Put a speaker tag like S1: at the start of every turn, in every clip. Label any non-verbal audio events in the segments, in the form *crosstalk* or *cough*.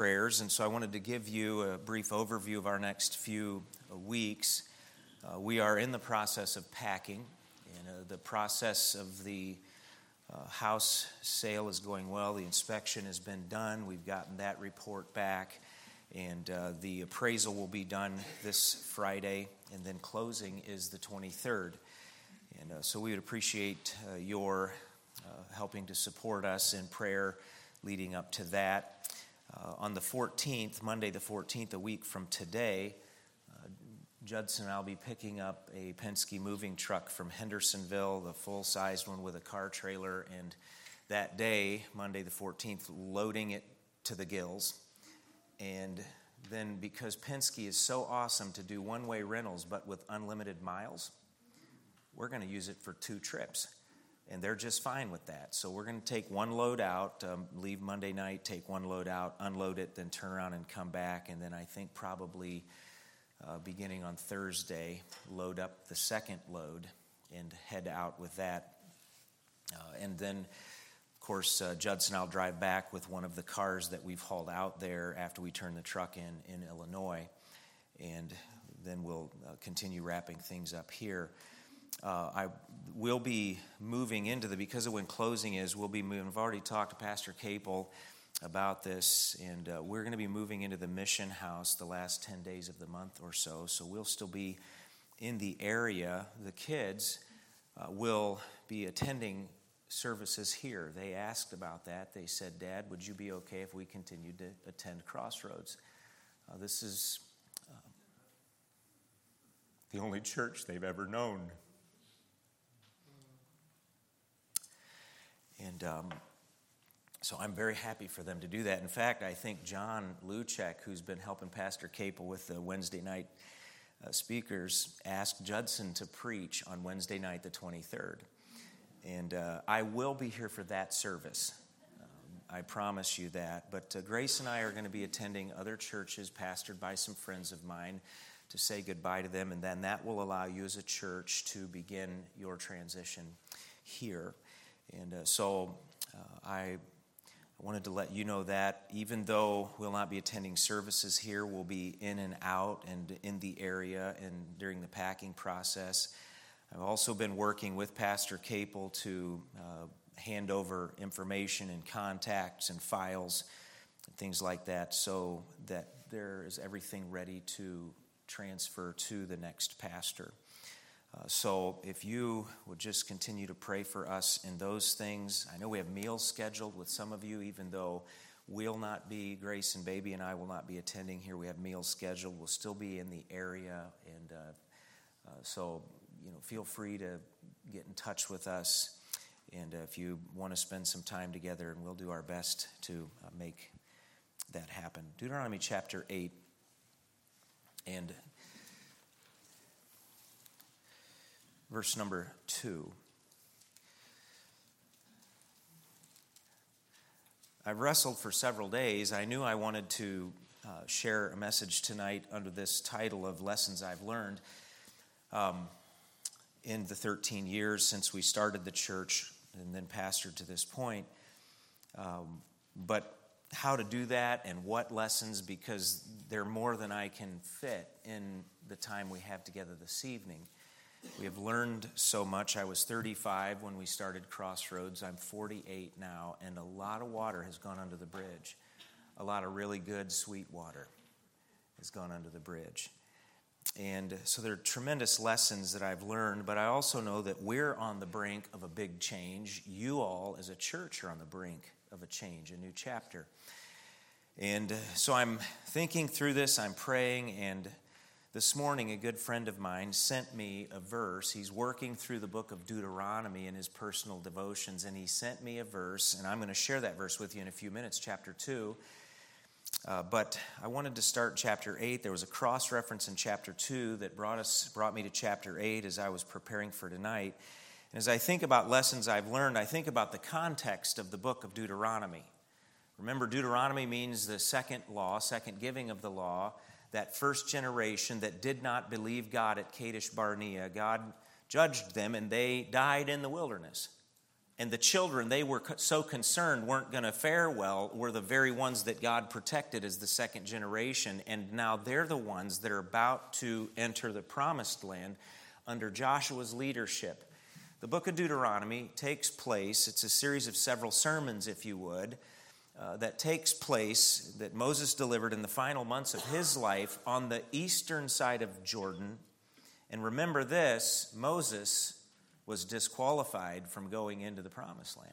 S1: prayers, and so I wanted to give you a brief overview of our next few uh, weeks. Uh, we are in the process of packing, and uh, the process of the uh, house sale is going well. The inspection has been done. We've gotten that report back, and uh, the appraisal will be done this Friday, and then closing is the 23rd. And uh, so we would appreciate your helping to support us in prayer leading up to that. Uh, on the 14th, Monday the 14th, a week from today, uh, Judson and I'll be picking up a Penske moving truck from Hendersonville, the full sized one with a car trailer, and that day, Monday the 14th, loading it to the gills. And then, because Penske is so awesome to do one way rentals but with unlimited miles, we're going to use it for two trips and they're just fine with that. So we're going to take one load out, um, leave Monday night, take one load out, unload it, then turn around and come back. And then I think probably uh, beginning on Thursday, load up the second load and head out with that. Uh, and then, of course, uh, Judson I'll drive back with one of the cars that we've hauled out there after we turn the truck in in Illinois. And then we'll uh, continue wrapping things up here uh, I will be moving into the, because of when closing is, we'll be moving. I've already talked to Pastor Capel about this, and uh, we're going to be moving into the mission house the last 10 days of the month or so. So we'll still be in the area. The kids uh, will be attending services here. They asked about that. They said, Dad, would you be okay if we continued to attend Crossroads? Uh, this is uh, the only church they've ever known. And um, so I'm very happy for them to do that. In fact, I think John Luchek, who's been helping Pastor Capel with the Wednesday night uh, speakers, asked Judson to preach on Wednesday night, the 23rd. And uh, I will be here for that service. Um, I promise you that. But uh, Grace and I are going to be attending other churches pastored by some friends of mine to say goodbye to them. And then that will allow you as a church to begin your transition here. And uh, so uh, I wanted to let you know that even though we'll not be attending services here, we'll be in and out and in the area and during the packing process. I've also been working with Pastor Capel to uh, hand over information and contacts and files and things like that so that there is everything ready to transfer to the next pastor. Uh, so if you would just continue to pray for us in those things. I know we have meals scheduled with some of you, even though we'll not be, Grace and Baby and I will not be attending here. We have meals scheduled. We'll still be in the area. And uh, uh, so, you know, feel free to get in touch with us. And uh, if you want to spend some time together, and we'll do our best to uh, make that happen. Deuteronomy chapter 8. And verse number 2. I've wrestled for several days. I knew I wanted to uh, share a message tonight under this title of Lessons I've Learned. Um, in the 13 years since we started the church and then pastored to this point. Um, but how to do that and what lessons, because they're more than I can fit in the time we have together this evening. We have learned so much. I was 35 when we started Crossroads. I'm 48 now, and a lot of water has gone under the bridge. A lot of really good, sweet water has gone under the bridge. And so there are tremendous lessons that I've learned, but I also know that we're on the brink of a big change. You all, as a church, are on the brink of a change, a new chapter. And so I'm thinking through this, I'm praying, and this morning, a good friend of mine sent me a verse. He's working through the book of Deuteronomy in his personal devotions, and he sent me a verse, and I'm going to share that verse with you in a few minutes, chapter 2. Uh, but I wanted to start chapter 8. There was a cross reference in chapter 2 that brought, us, brought me to chapter 8 as I was preparing for tonight. And as I think about lessons I've learned, I think about the context of the book of Deuteronomy. Remember, Deuteronomy means the second law, second giving of the law that first generation that did not believe God at Kadesh Barnea. God judged them and they died in the wilderness. And the children they were so concerned weren't going to fare well were the very ones that God protected as the second generation. And now they're the ones that are about to enter the promised land under Joshua's leadership. The book of Deuteronomy takes place, it's a series of several sermons, if you would, uh, that takes place that Moses delivered in the final months of his life on the eastern side of Jordan. And remember this Moses was disqualified from going into the promised land.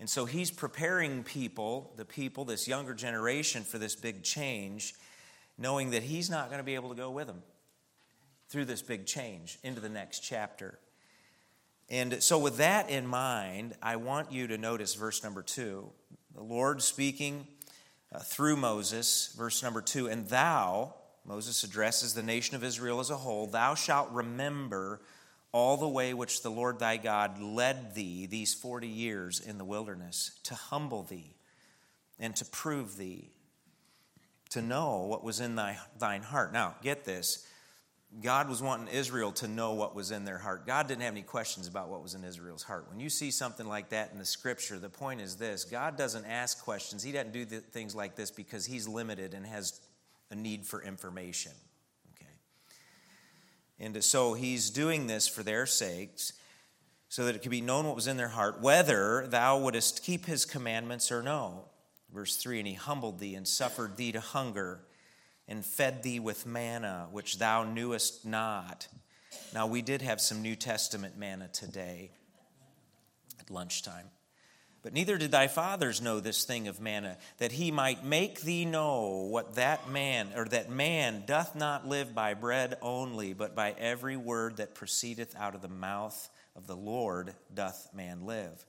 S1: And so he's preparing people, the people, this younger generation, for this big change, knowing that he's not going to be able to go with them through this big change into the next chapter. And so, with that in mind, I want you to notice verse number two. The Lord speaking uh, through Moses, verse number two, and thou, Moses addresses the nation of Israel as a whole, thou shalt remember all the way which the Lord thy God led thee these 40 years in the wilderness to humble thee and to prove thee, to know what was in thy, thine heart. Now, get this. God was wanting Israel to know what was in their heart. God didn't have any questions about what was in Israel's heart. When you see something like that in the scripture, the point is this God doesn't ask questions. He doesn't do things like this because he's limited and has a need for information. Okay? And so he's doing this for their sakes, so that it could be known what was in their heart, whether thou wouldest keep his commandments or no. Verse 3 And he humbled thee and suffered thee to hunger, and fed thee with manna, which thou knewest not. Now, we did have some New Testament manna today at lunchtime. But neither did thy fathers know this thing of manna, that he might make thee know what that man, or that man doth not live by bread only, but by every word that proceedeth out of the mouth of the Lord doth man live.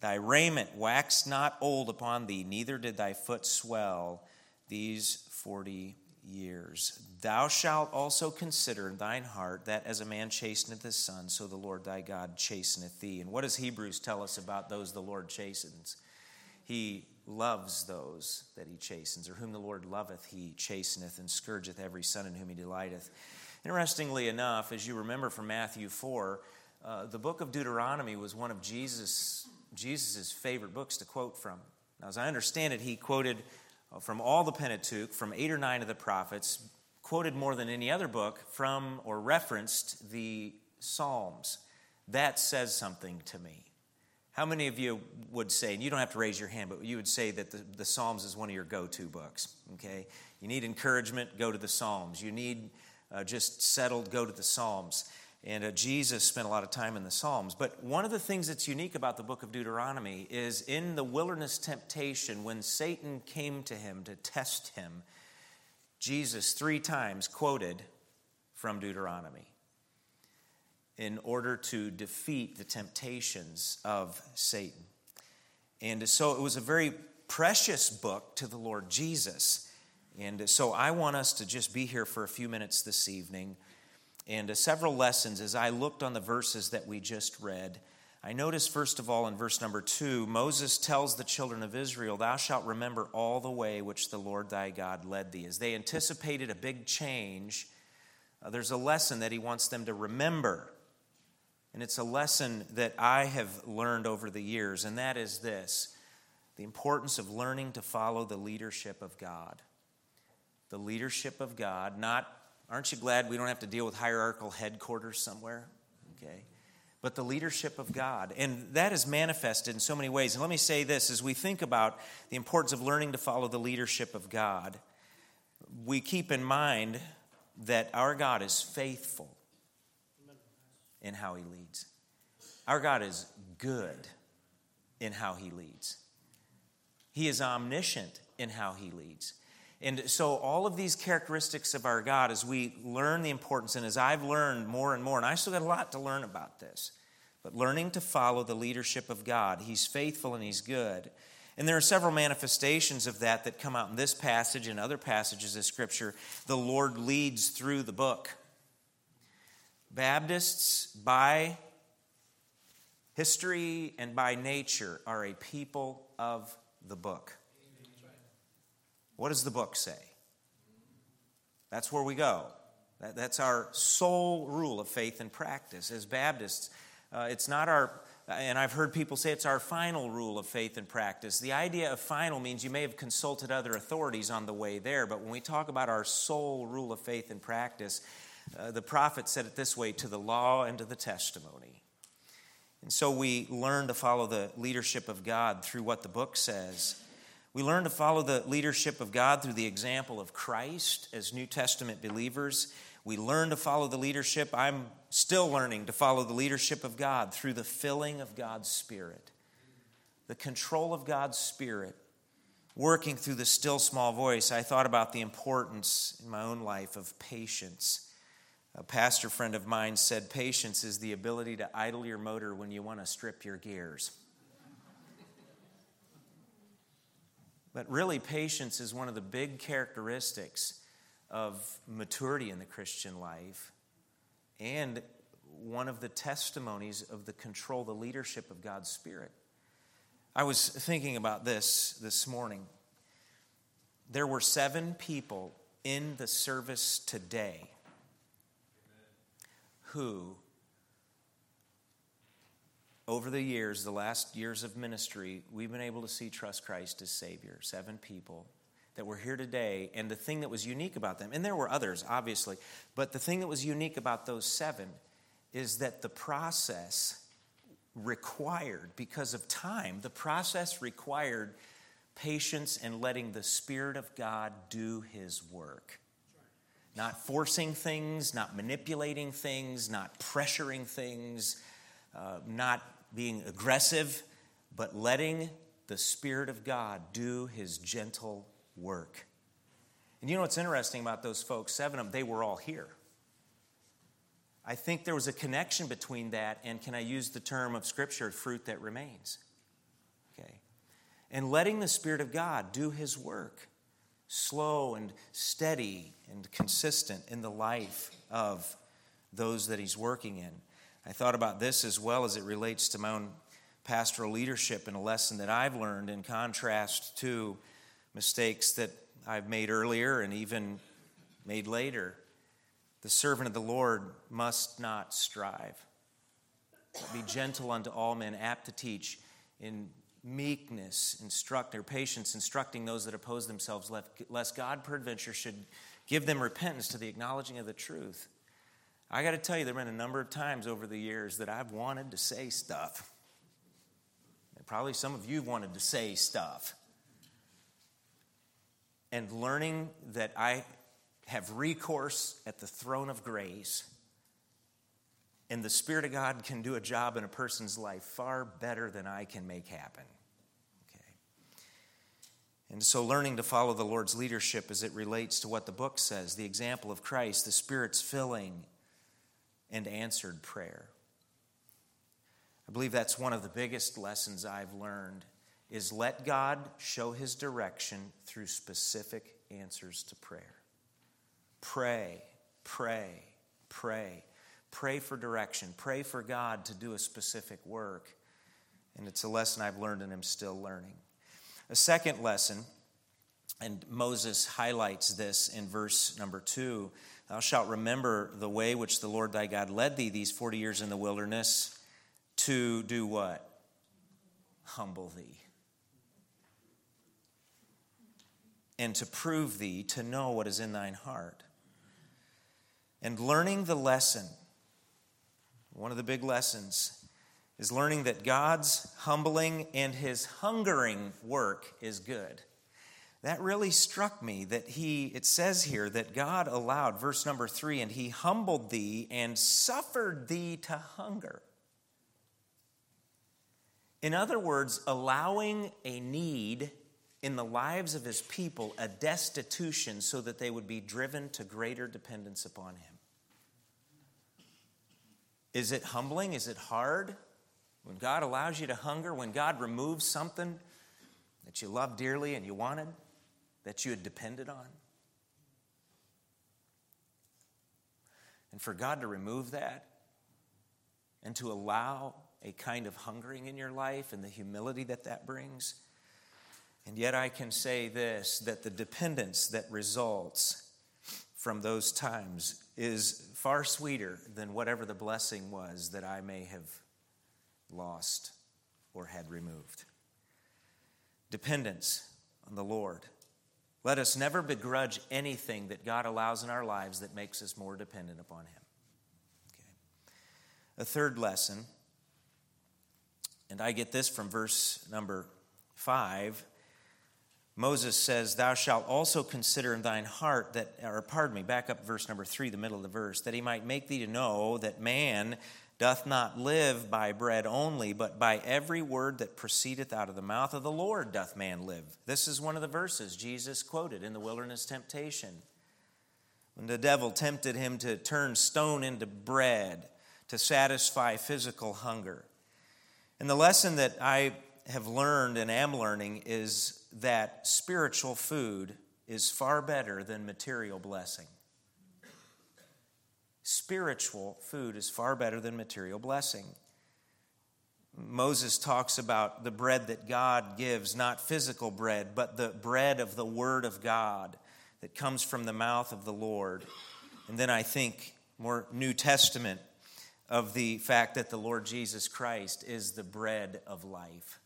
S1: Thy raiment waxed not old upon thee, neither did thy foot swell these forty years. Thou shalt also consider in thine heart that as a man chasteneth his son, so the Lord thy God chasteneth thee. And what does Hebrews tell us about those the Lord chastens? He loves those that he chastens, or whom the Lord loveth, he chasteneth, and scourgeth every son in whom he delighteth. Interestingly enough, as you remember from Matthew 4, uh, the book of Deuteronomy was one of Jesus' Jesus's favorite books to quote from. Now, as I understand it, he quoted from all the Pentateuch, from eight or nine of the prophets, quoted more than any other book from or referenced the Psalms. That says something to me. How many of you would say, and you don't have to raise your hand, but you would say that the, the Psalms is one of your go to books? Okay? You need encouragement, go to the Psalms. You need uh, just settled, go to the Psalms. And uh, Jesus spent a lot of time in the Psalms. But one of the things that's unique about the book of Deuteronomy is in the wilderness temptation, when Satan came to him to test him, Jesus three times quoted from Deuteronomy in order to defeat the temptations of Satan. And so it was a very precious book to the Lord Jesus. And so I want us to just be here for a few minutes this evening and uh, several lessons as I looked on the verses that we just read. I noticed, first of all, in verse number two, Moses tells the children of Israel, Thou shalt remember all the way which the Lord thy God led thee. As they anticipated a big change, uh, there's a lesson that he wants them to remember. And it's a lesson that I have learned over the years, and that is this the importance of learning to follow the leadership of God. The leadership of God, not Aren't you glad we don't have to deal with hierarchical headquarters somewhere? Okay. But the leadership of God. And that is manifested in so many ways. And let me say this as we think about the importance of learning to follow the leadership of God, we keep in mind that our God is faithful in how he leads. Our God is good in how he leads. He is omniscient in how he leads. And so, all of these characteristics of our God, as we learn the importance, and as I've learned more and more, and I still got a lot to learn about this, but learning to follow the leadership of God. He's faithful and He's good. And there are several manifestations of that that come out in this passage and other passages of Scripture. The Lord leads through the book. Baptists, by history and by nature, are a people of the book. What does the book say? That's where we go. That, that's our sole rule of faith and practice. As Baptists, uh, it's not our and I've heard people say it's our final rule of faith and practice. The idea of final means you may have consulted other authorities on the way there, but when we talk about our sole rule of faith and practice, uh, the prophet said it this way to the law and to the testimony. And so we learn to follow the leadership of God through what the book says. We learn to follow the leadership of God through the example of Christ as New Testament believers. We learn to follow the leadership. I'm still learning to follow the leadership of God through the filling of God's Spirit, the control of God's Spirit, working through the still small voice. I thought about the importance in my own life of patience. A pastor friend of mine said, Patience is the ability to idle your motor when you want to strip your gears. But really, patience is one of the big characteristics of maturity in the Christian life and one of the testimonies of the control, the leadership of God's Spirit. I was thinking about this this morning. There were seven people in the service today who, over the years, the last years of ministry, we've been able to see trust Christ as Savior. Seven people that were here today, and the thing that was unique about them, and there were others, obviously, but the thing that was unique about those seven is that the process required, because of time, the process required patience and letting the Spirit of God do His work. Not forcing things, not manipulating things, not pressuring things, uh, not being aggressive, but letting the Spirit of God do His gentle work. And you know what's interesting about those folks? Seven of them, they were all here. I think there was a connection between that and, can I use the term of Scripture, fruit that remains? Okay. And letting the Spirit of God do His work, slow and steady and consistent in the life of those that He's working in. I thought about this as well as it relates to my own pastoral leadership and a lesson that I've learned in contrast to mistakes that I've made earlier and even made later. The servant of the Lord must not strive. Be gentle unto all men, apt to teach, in meekness, instruct their patience, instructing those that oppose themselves, lest God peradventure should give them repentance to the acknowledging of the truth. I got to tell you, there have been a number of times over the years that I've wanted to say stuff. And probably some of you have wanted to say stuff and learning that I have recourse at the throne of grace and the Spirit of God can do a job in a person's life far better than I can make happen. Okay. And so, learning to follow the Lord's leadership as it relates to what the book says, the example of Christ, the Spirit's filling and answered prayer. I believe that's one of the biggest lessons I've learned is let God show his direction through specific answers to prayer. Pray, pray, pray. Pray for direction. Pray for God to do a specific work. And it's a lesson I've learned and am still learning. A second lesson, and Moses highlights this in verse number two Thou shalt remember the way which the Lord thy God led thee these 40 years in the wilderness to do what? Humble thee and to prove thee to know what is in thine heart. And learning the lesson, one of the big lessons, is learning that God's humbling and his hungering work is good. That really struck me that he, it says here that God allowed, verse number three, and he humbled thee and suffered thee to hunger. In other words, allowing a need in the lives of his people a destitution so that they would be driven to greater dependence upon him. Is it humbling? Is it hard? When God allows you to hunger, when God removes something that you love dearly and you wanted, that you had depended on? And for God to remove that and to allow a kind of hungering in your life and the humility that that brings, and yet I can say this that the dependence that results from those times is far sweeter than whatever the blessing was that I may have lost or had removed. Dependence on the Lord. Let us never begrudge anything that God allows in our lives that makes us more dependent upon Him. Okay. A third lesson, and I get this from verse number five. Moses says, Thou shalt also consider in thine heart that, or pardon me, back up verse number three, the middle of the verse, that he might make thee to know that man doth not live by bread only, but by every word that proceedeth out of the mouth of the Lord doth man live. This is one of the verses Jesus quoted in the wilderness temptation. When the devil tempted him to turn stone into bread to satisfy physical hunger. And the lesson that I have learned and am learning is that spiritual food is far better than material blessing spiritual food is far better than material blessing. Moses talks about the bread that God gives, not physical bread, but the bread of the Word of God that comes from the mouth of the Lord. And then I think more New Testament of the fact that the Lord Jesus Christ is the bread of life.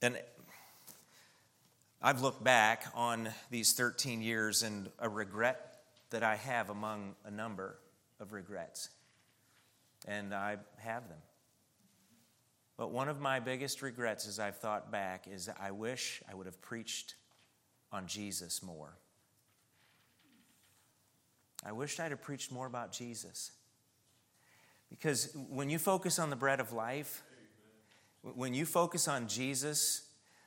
S1: And I've looked back on these 13 years and a regret that I have among a number of regrets. And I have them. But one of my biggest regrets as I've thought back is I wish I would have preached on Jesus more. I wished I'd have preached more about Jesus. Because when you focus on the bread of life, when you focus on Jesus,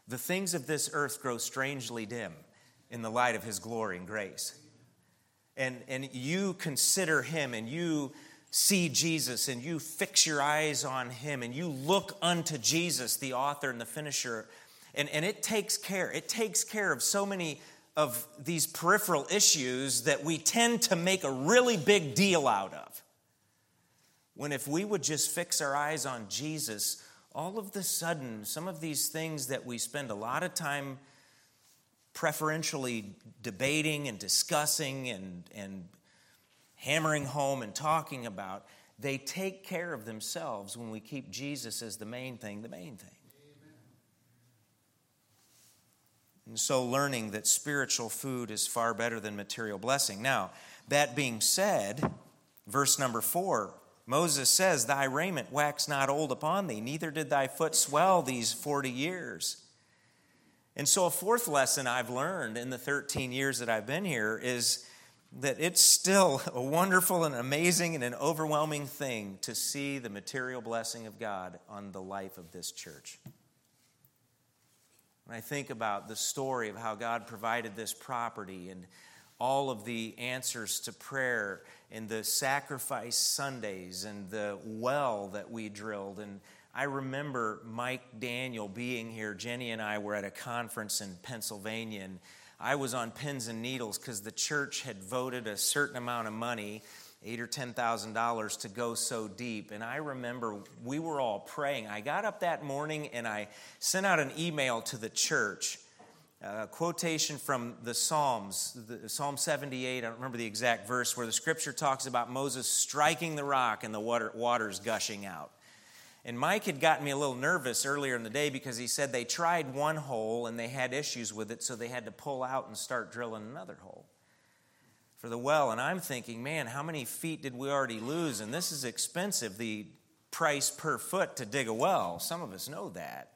S1: the things of this earth grow strangely dim in the light of his glory and grace and, and you consider him and you see Jesus and you fix your eyes on him and you look unto Jesus, the author and the finisher, and, and it takes care, it takes care of so many of these peripheral issues that we tend to make a really big deal out of. When if we would just fix our eyes on Jesus, all of the sudden, some of these things that we spend a lot of time preferentially debating and discussing and, and hammering home and talking about, they take care of themselves when we keep Jesus as the main thing, the main thing. And so, learning that spiritual food is far better than material blessing. Now, that being said, verse number four, Moses says, Thy raiment waxed not old upon thee, neither did thy foot swell these forty years. And so, a fourth lesson I've learned in the 13 years that I've been here is that it's still a wonderful and amazing and an overwhelming thing to see the material blessing of God on the life of this church. When I think about the story of how God provided this property and all of the answers to prayer and the sacrifice Sundays and the well that we drilled and I remember Mike Daniel being here. Jenny and I were at a conference in Pennsylvania, and I was on pins and needles because the church had voted a certain amount of money, eight or ten thousand dollars, to go so deep. And I remember we were all praying. I got up that morning and I sent out an email to the church. Uh, a quotation from the Psalms, the, Psalm 78, I don't remember the exact verse, where the scripture talks about Moses striking the rock and the water, waters gushing out. And Mike had gotten me a little nervous earlier in the day because he said they tried one hole and they had issues with it, so they had to pull out and start drilling another hole for the well. And I'm thinking, man, how many feet did we already lose? And this is expensive, the price per foot to dig a well. Some of us know that.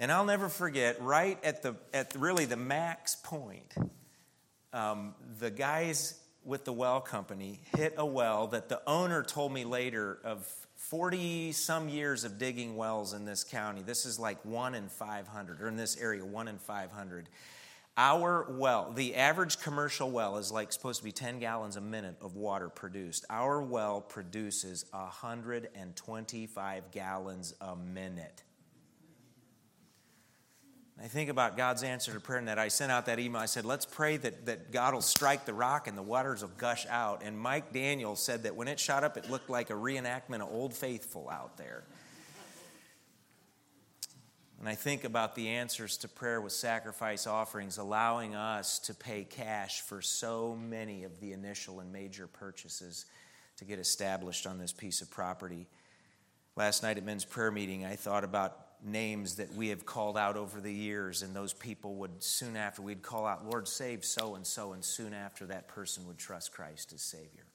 S1: And I'll never forget, right at the at really the max point, um, the guys with the well company hit a well that the owner told me later of 40 some years of digging wells in this county. This is like one in 500, or in this area, one in 500. Our well, the average commercial well is like supposed to be 10 gallons a minute of water produced. Our well produces 125 gallons a minute. I think about God's answer to prayer and that I sent out that email. I said, let's pray that, that God will strike the rock and the waters will gush out. And Mike Daniel said that when it shot up, it looked like a reenactment of Old Faithful out there. And I think about the answers to prayer with sacrifice offerings, allowing us to pay cash for so many of the initial and major purchases to get established on this piece of property. Last night at men's prayer meeting, I thought about names that we have called out over the years, and those people would soon after, we'd call out, Lord, save so and so, and soon after that person would trust Christ as Savior.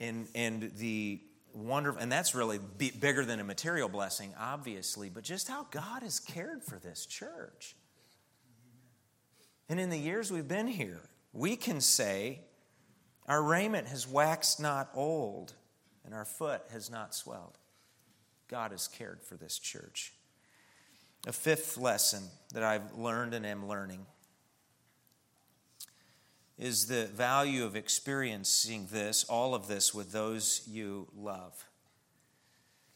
S1: And, and the wonderful, and that's really bigger than a material blessing, obviously, but just how God has cared for this church. And in the years we've been here, we can say, Our raiment has waxed not old, and our foot has not swelled. God has cared for this church. A fifth lesson that I've learned and am learning is the value of experiencing this, all of this, with those you love.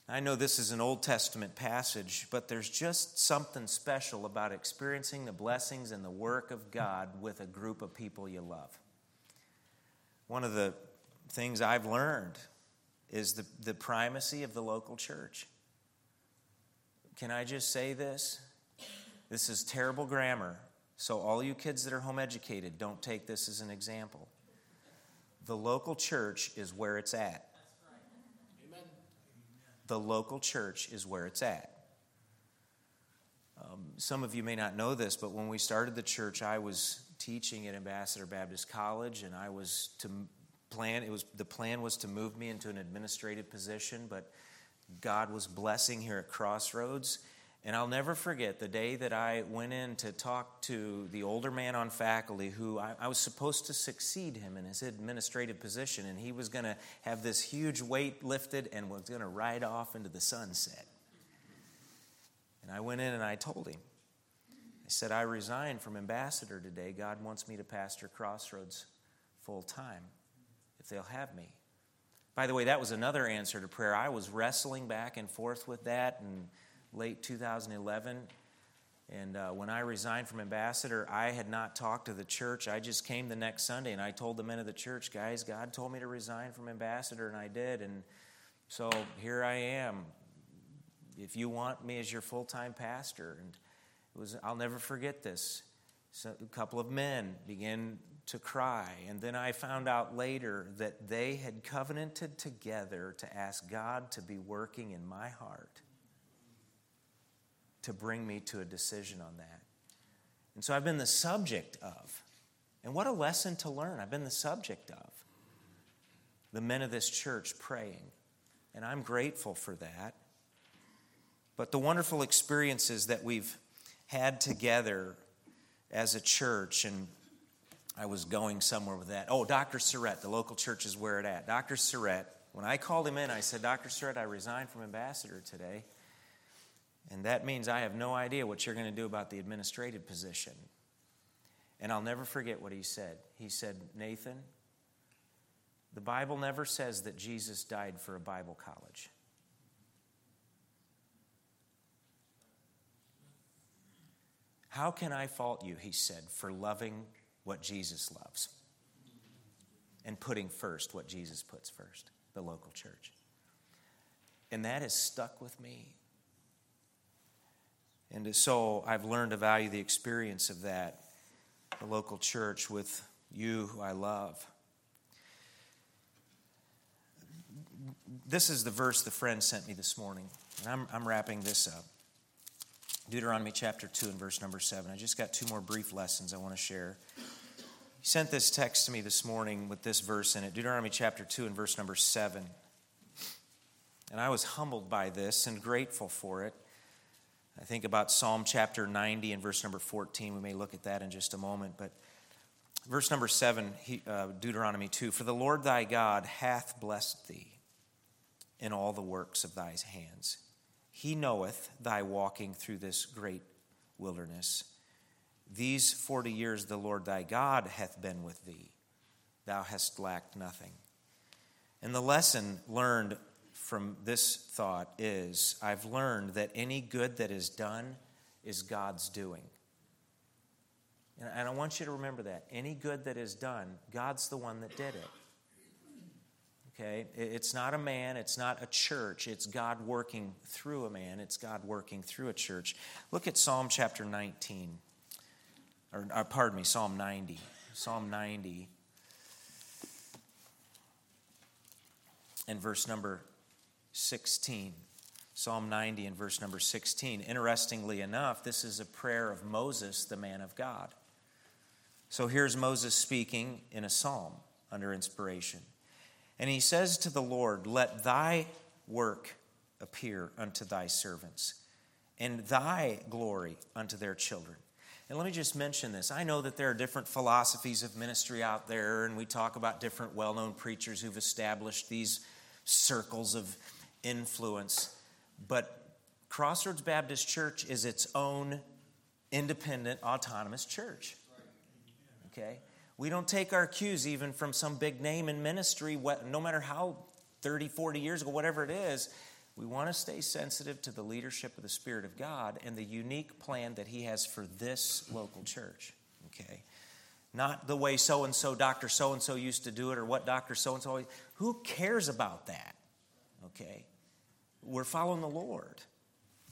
S1: I know this is an Old Testament passage, but there's just something special about experiencing the blessings and the work of God with a group of people you love. One of the things I've learned is the, the primacy of the local church. Can I just say this? This is terrible grammar, so, all you kids that are home educated, don't take this as an example. The local church is where it's at. The local church is where it's at. Um, some of you may not know this, but when we started the church, I was teaching at Ambassador Baptist College, and I was to plan. It was the plan was to move me into an administrative position, but God was blessing here at Crossroads, and I'll never forget the day that I went in to talk to the older man on faculty who I, I was supposed to succeed him in his administrative position, and he was going to have this huge weight lifted and was going to ride off into the sunset. And I went in and I told him, I said, I resigned from ambassador today. God wants me to pastor Crossroads full time if they'll have me. By the way, that was another answer to prayer. I was wrestling back and forth with that in late 2011. And uh, when I resigned from ambassador, I had not talked to the church. I just came the next Sunday and I told the men of the church, guys, God told me to resign from ambassador, and I did. And so here I am. If you want me as your full time pastor, and it was, I'll never forget this. So a couple of men began to cry. And then I found out later that they had covenanted together to ask God to be working in my heart to bring me to a decision on that. And so I've been the subject of, and what a lesson to learn. I've been the subject of the men of this church praying. And I'm grateful for that. But the wonderful experiences that we've had together as a church, and I was going somewhere with that. Oh, Dr. Surrett, the local church is where it at. Dr. Surrett, when I called him in, I said, Dr. Surrett, I resigned from ambassador today. And that means I have no idea what you're going to do about the administrative position. And I'll never forget what he said. He said, Nathan, the Bible never says that Jesus died for a Bible college. How can I fault you, he said, for loving what Jesus loves and putting first what Jesus puts first, the local church? And that has stuck with me. And so I've learned to value the experience of that, the local church with you who I love. This is the verse the friend sent me this morning, and I'm, I'm wrapping this up. Deuteronomy chapter 2 and verse number 7. I just got two more brief lessons I want to share. He sent this text to me this morning with this verse in it Deuteronomy chapter 2 and verse number 7. And I was humbled by this and grateful for it. I think about Psalm chapter 90 and verse number 14. We may look at that in just a moment. But verse number 7, uh, Deuteronomy 2 For the Lord thy God hath blessed thee in all the works of thy hands. He knoweth thy walking through this great wilderness. These 40 years the Lord thy God hath been with thee. Thou hast lacked nothing. And the lesson learned from this thought is I've learned that any good that is done is God's doing. And I want you to remember that. Any good that is done, God's the one that did it. Okay? It's not a man, it's not a church, it's God working through a man, it's God working through a church. Look at Psalm chapter 19, or, or uh, pardon me, Psalm 90. Psalm 90. and verse number 16. Psalm 90 and verse number 16. Interestingly enough, this is a prayer of Moses, the man of God. So here's Moses speaking in a psalm under inspiration. And he says to the Lord, Let thy work appear unto thy servants, and thy glory unto their children. And let me just mention this. I know that there are different philosophies of ministry out there, and we talk about different well known preachers who've established these circles of influence. But Crossroads Baptist Church is its own independent, autonomous church. Okay? We don't take our cues even from some big name in ministry, no matter how 30, 40 years ago, whatever it is. We want to stay sensitive to the leadership of the Spirit of God and the unique plan that He has for this local church. Okay? Not the way so and so, Dr. so and so used to do it, or what Dr. so and so. Who cares about that? Okay? We're following the Lord,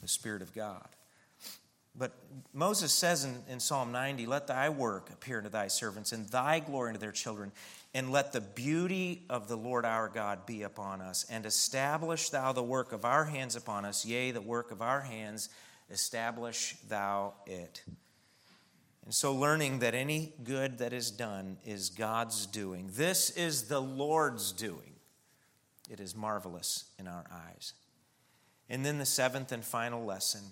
S1: the Spirit of God. But Moses says in, in Psalm 90, Let thy work appear unto thy servants, and thy glory unto their children, and let the beauty of the Lord our God be upon us, and establish thou the work of our hands upon us, yea, the work of our hands, establish thou it. And so, learning that any good that is done is God's doing. This is the Lord's doing. It is marvelous in our eyes. And then the seventh and final lesson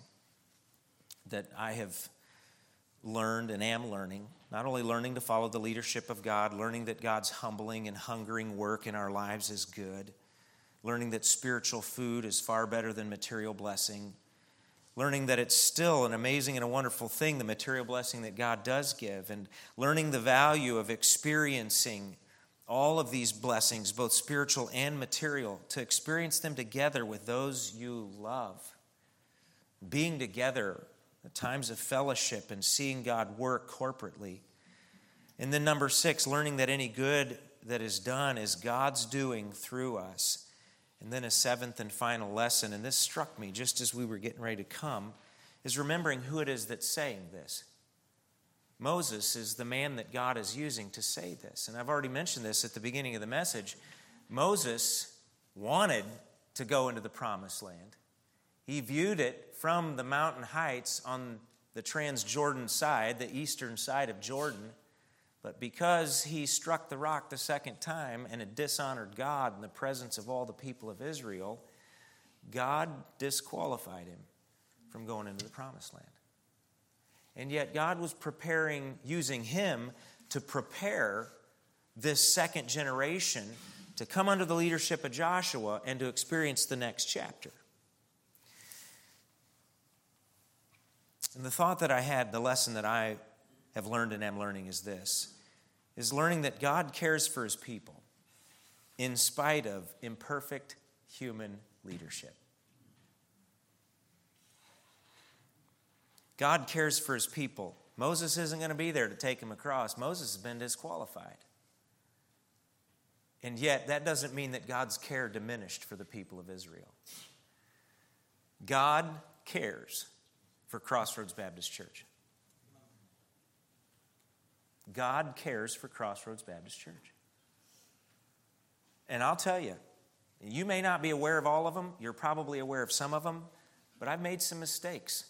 S1: that I have learned and am learning. Not only learning to follow the leadership of God, learning that God's humbling and hungering work in our lives is good, learning that spiritual food is far better than material blessing, learning that it's still an amazing and a wonderful thing, the material blessing that God does give, and learning the value of experiencing all of these blessings, both spiritual and material, to experience them together with those you love. Being together the times of fellowship and seeing God work corporately. And then, number six, learning that any good that is done is God's doing through us. And then, a seventh and final lesson, and this struck me just as we were getting ready to come, is remembering who it is that's saying this. Moses is the man that God is using to say this. And I've already mentioned this at the beginning of the message. Moses wanted to go into the promised land. He viewed it from the mountain heights on the Transjordan side, the eastern side of Jordan. But because he struck the rock the second time and had dishonored God in the presence of all the people of Israel, God disqualified him from going into the promised land. And yet, God was preparing, using him to prepare this second generation to come under the leadership of Joshua and to experience the next chapter. And the thought that I had, the lesson that I have learned and am learning is this is learning that God cares for his people in spite of imperfect human leadership. God cares for his people. Moses isn't going to be there to take him across. Moses has been disqualified. And yet, that doesn't mean that God's care diminished for the people of Israel. God cares for Crossroads Baptist Church. God cares for Crossroads Baptist Church. And I'll tell you, you may not be aware of all of them, you're probably aware of some of them, but I've made some mistakes.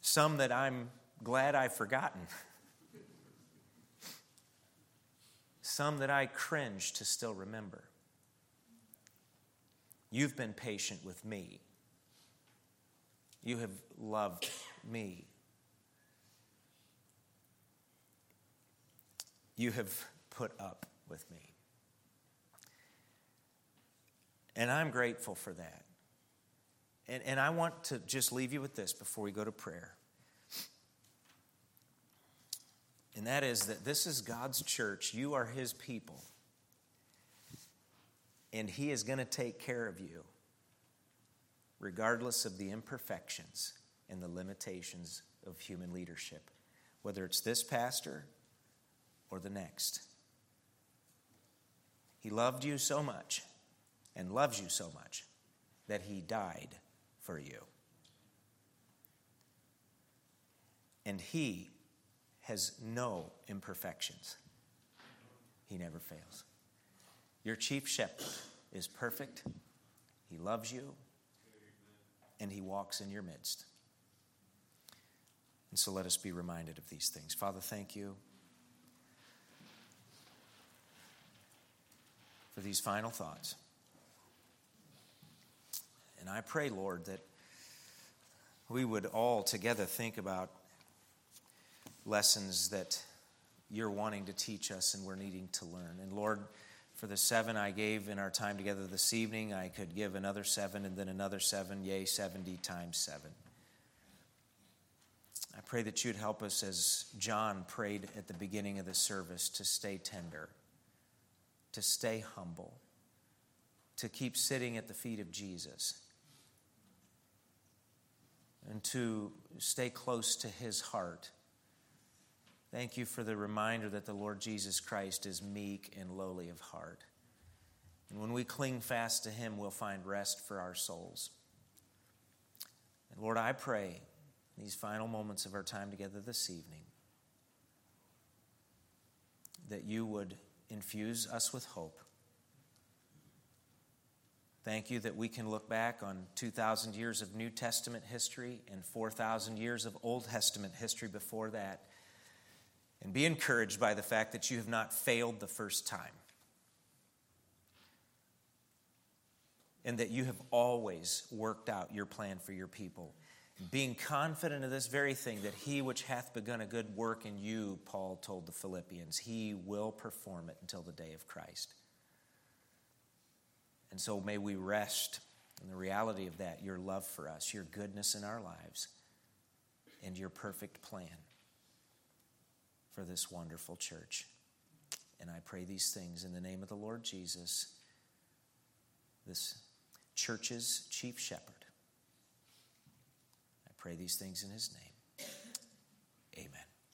S1: Some that I'm glad I've forgotten. *laughs* Some that I cringe to still remember. You've been patient with me. You have loved me. You have put up with me. And I'm grateful for that. And, and I want to just leave you with this before we go to prayer. And that is that this is God's church. You are His people and He is going to take care of you, regardless of the imperfections and the limitations of human leadership, whether it's this pastor or the next. He loved you so much and loves you so much that He died for you. And He has no imperfections. He never fails. Your chief shepherd is perfect. He loves you, and he walks in your midst. And so let us be reminded of these things. Father, thank you for these final thoughts. And I pray, Lord, that we would all together think about lessons that you're wanting to teach us and we're needing to learn. And Lord, for the seven I gave in our time together this evening, I could give another seven and then another seven, yea, 70 times seven. I pray that you'd help us as John prayed at the beginning of the service to stay tender, to stay humble, to keep sitting at the feet of Jesus, and to stay close to his heart. Thank you for the reminder that the Lord Jesus Christ is meek and lowly of heart. And when we cling fast to him, we'll find rest for our souls. And Lord, I pray in these final moments of our time together this evening that you would infuse us with hope. Thank you that we can look back on 2,000 years of New Testament history and 4,000 years of Old Testament history before that and be encouraged by the fact that you have not failed the first time. And that you have always worked out your plan for your people being confident of this very thing, that he which hath begun a good work in you, Paul told the Philippians, he will perform it until the day of Christ. And so may we rest in the reality of that, your love for us, your goodness in our lives, and your perfect plan for this wonderful church. And I pray these things in the name of the Lord Jesus, this church's chief shepherd. I pray these things in his name. Amen.